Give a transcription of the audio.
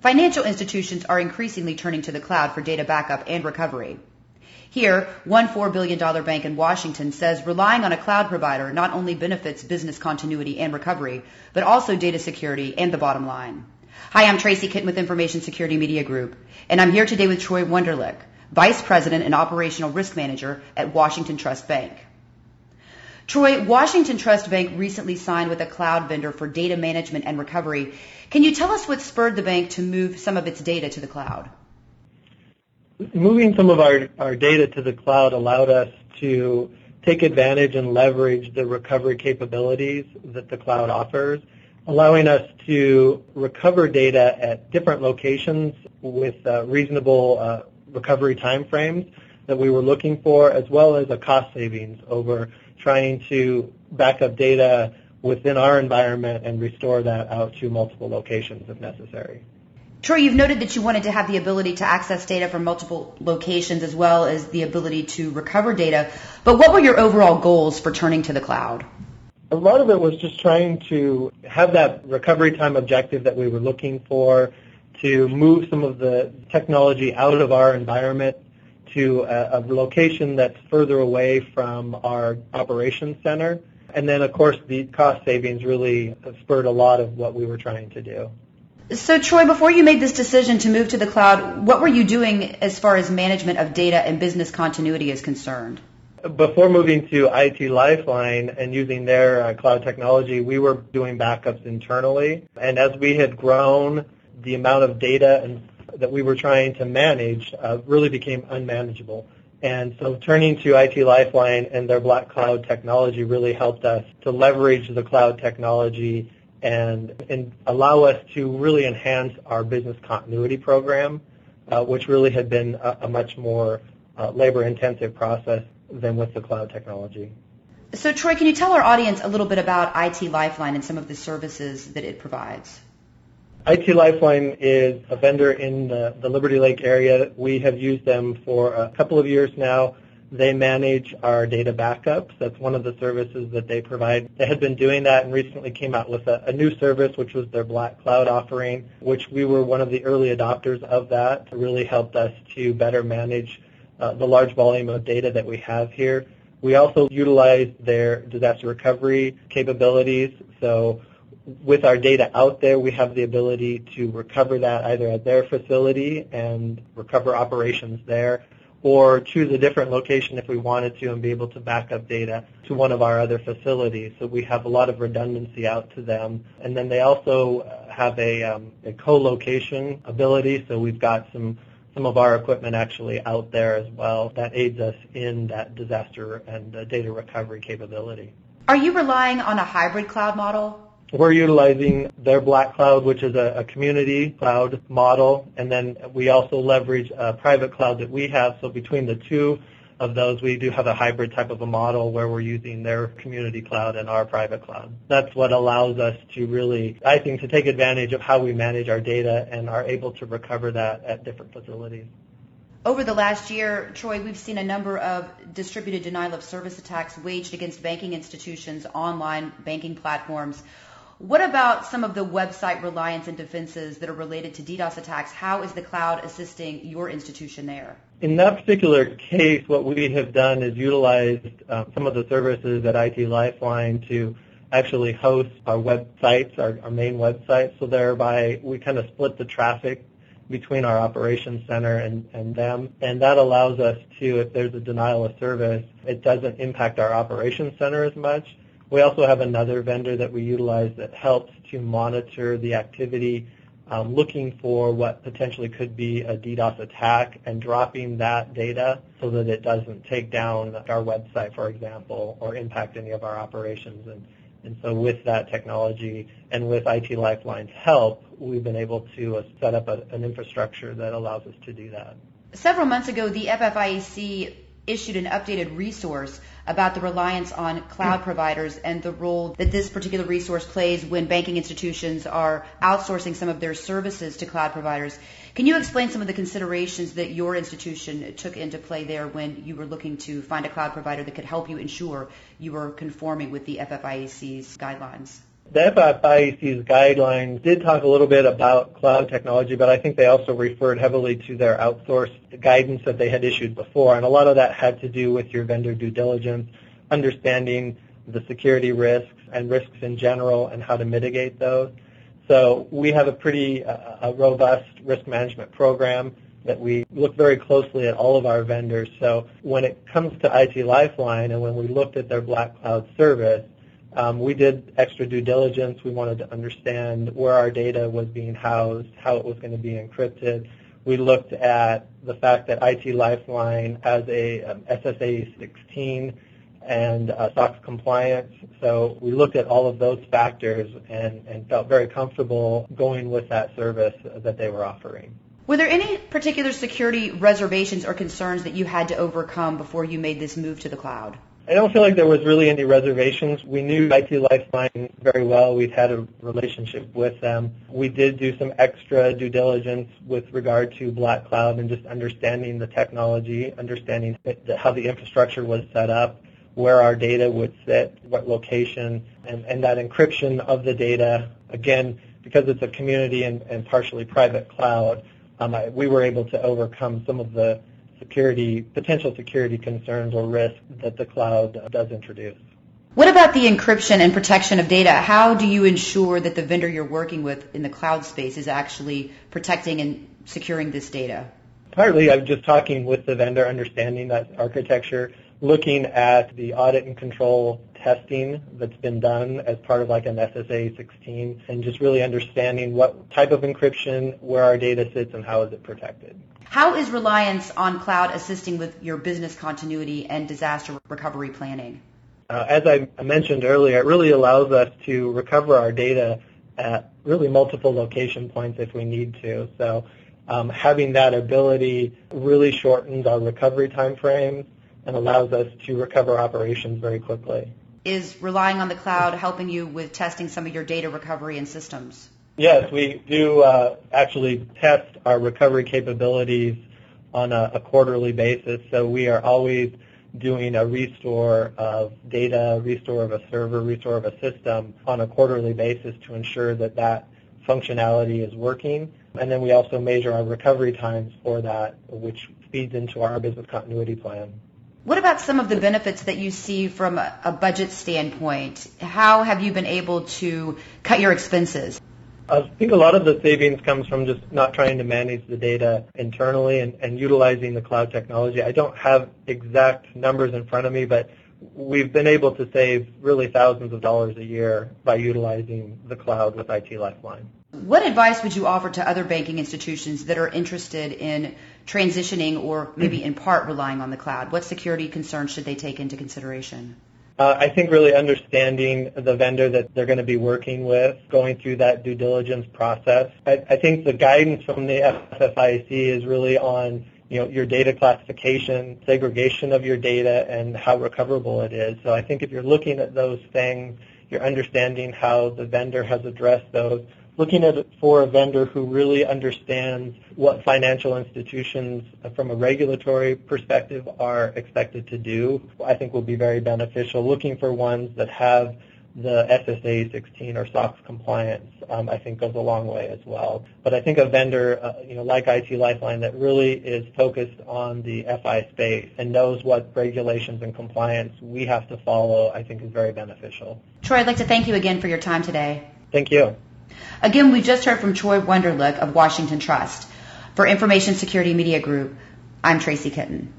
Financial institutions are increasingly turning to the cloud for data backup and recovery. Here, one $4 billion bank in Washington says relying on a cloud provider not only benefits business continuity and recovery, but also data security and the bottom line. Hi, I'm Tracy Kitten with Information Security Media Group, and I'm here today with Troy Wunderlich, Vice President and Operational Risk Manager at Washington Trust Bank. Troy, Washington Trust Bank recently signed with a cloud vendor for data management and recovery. Can you tell us what spurred the bank to move some of its data to the cloud? moving some of our, our data to the cloud allowed us to take advantage and leverage the recovery capabilities that the cloud offers, allowing us to recover data at different locations with uh, reasonable uh, recovery timeframes that we were looking for, as well as a cost savings over trying to back up data within our environment and restore that out to multiple locations if necessary. Troy, you've noted that you wanted to have the ability to access data from multiple locations as well as the ability to recover data. But what were your overall goals for turning to the cloud? A lot of it was just trying to have that recovery time objective that we were looking for, to move some of the technology out of our environment to a, a location that's further away from our operations center. And then, of course, the cost savings really spurred a lot of what we were trying to do. So, Troy, before you made this decision to move to the cloud, what were you doing as far as management of data and business continuity is concerned? Before moving to IT Lifeline and using their uh, cloud technology, we were doing backups internally. And as we had grown, the amount of data and, that we were trying to manage uh, really became unmanageable. And so turning to IT Lifeline and their Black Cloud technology really helped us to leverage the cloud technology and, and allow us to really enhance our business continuity program, uh, which really had been a, a much more uh, labor-intensive process than with the cloud technology. So, Troy, can you tell our audience a little bit about IT Lifeline and some of the services that it provides? IT Lifeline is a vendor in the, the Liberty Lake area. We have used them for a couple of years now. They manage our data backups. That's one of the services that they provide. They had been doing that and recently came out with a, a new service, which was their Black Cloud offering, which we were one of the early adopters of that. It really helped us to better manage uh, the large volume of data that we have here. We also utilize their disaster recovery capabilities. So with our data out there, we have the ability to recover that either at their facility and recover operations there or choose a different location if we wanted to and be able to back up data to one of our other facilities. So we have a lot of redundancy out to them. And then they also have a, um, a co-location ability. So we've got some some of our equipment actually out there as well that aids us in that disaster and uh, data recovery capability. Are you relying on a hybrid cloud model we're utilizing their Black Cloud, which is a, a, community cloud model, and then we also leverage a private cloud that we have. So between the two of those, we do have a hybrid type of a model where we're using their community cloud and our private cloud. That's what allows us to really, I think, to take advantage of how we manage our data and are able to recover that at different facilities. Over the last year, Troy, we've seen a number of distributed denial of service attacks waged against banking institutions, online banking platforms. What about some of the website reliance and defenses that are related to DDoS attacks? How is the cloud assisting your institution there? In that particular case, what we have done is utilized uh, some of the services at IT Lifeline to actually host our websites, our, our main websites. So thereby we kind of split the traffic between our operations center and, and them. And that allows us to, if there's a denial of service, it doesn't impact our operations center as much. We also have another vendor that we utilize that helps to monitor the activity, um, looking for what potentially could be a DDoS attack and dropping that data so that it doesn't take down our website, for example, or impact any of our operations. And, and so with that technology and with IT Lifeline's help, we've been able to uh, set up a, an infrastructure that allows us to do that. Several months ago, the FFIEC issued an updated resource about the reliance on cloud mm. providers and the role that this particular resource plays when banking institutions are outsourcing some of their services to cloud providers. Can you explain some of the considerations that your institution took into play there when you were looking to find a cloud provider that could help you ensure you were conforming with the FFIEC's guidelines? The FFIEC's guidelines did talk a little bit about cloud technology, but I think they also referred heavily to their outsourced guidance that they had issued before, and a lot of that had to do with your vendor due diligence, understanding the security risks and risks in general and how to mitigate those. So we have a pretty uh, a robust risk management program that we look very closely at all of our vendors. So when it comes to IT Lifeline and when we looked at their Black Cloud service, um, we did extra due diligence. We wanted to understand where our data was being housed, how it was going to be encrypted. We looked at the fact that IT Lifeline has a um, SSA 16 and uh, SOX compliance. So we looked at all of those factors and, and felt very comfortable going with that service that they were offering. Were there any particular security reservations or concerns that you had to overcome before you made this move to the cloud? I don't feel like there was really any reservations. We knew IT Lifeline very well. We'd had a relationship with them. We did do some extra due diligence with regard to Black Cloud and just understanding the technology, understanding how the infrastructure was set up, where our data would sit, what location, and, and that encryption of the data. Again, because it's a community and, and partially private cloud, um, I, we were able to overcome some of the security, potential security concerns or risks that the cloud does introduce. What about the encryption and protection of data? How do you ensure that the vendor you're working with in the cloud space is actually protecting and securing this data? Partly, I'm just talking with the vendor, understanding that architecture, looking at the audit and control testing that's been done as part of like an SSA 16, and just really understanding what type of encryption, where our data sits, and how is it protected. How is reliance on cloud assisting with your business continuity and disaster recovery planning? Uh, as I mentioned earlier, it really allows us to recover our data at really multiple location points if we need to. So um, having that ability really shortens our recovery time frames and allows us to recover operations very quickly. Is relying on the cloud helping you with testing some of your data recovery and systems? Yes, we do uh, actually test our recovery capabilities on a, a, quarterly basis. So we are always doing a restore of data, restore of a server, restore of a system on a quarterly basis to ensure that that functionality is working. And then we also measure our recovery times for that, which feeds into our business continuity plan. What about some of the benefits that you see from a, a budget standpoint? How have you been able to cut your expenses? I think a lot of the savings comes from just not trying to manage the data internally and, and utilizing the cloud technology. I don't have exact numbers in front of me, but we've been able to save really thousands of dollars a year by utilizing the cloud with IT Lifeline. What advice would you offer to other banking institutions that are interested in transitioning or maybe in part relying on the cloud? What security concerns should they take into consideration? Uh, I think really understanding the vendor that they're going to be working with, going through that due diligence process. I, I think the guidance from the FFIEC is really on you know, your data classification, segregation of your data, and how recoverable it is. So I think if you're looking at those things, you're understanding how the vendor has addressed those, looking at it for a vendor who really understands what financial institutions uh, from a regulatory perspective are expected to do, I think will be very beneficial. Looking for ones that have the SSA 16 or SOX compliance, um, I think goes a long way as well. But I think a vendor, uh, you know, like IT Lifeline that really is focused on the FI space and knows what regulations and compliance we have to follow, I think is very beneficial. Troy, I'd like to thank you again for your time today. Thank you. Again, we just heard from Troy Wunderlich of Washington Trust. For Information Security Media Group, I'm Tracy Kitten.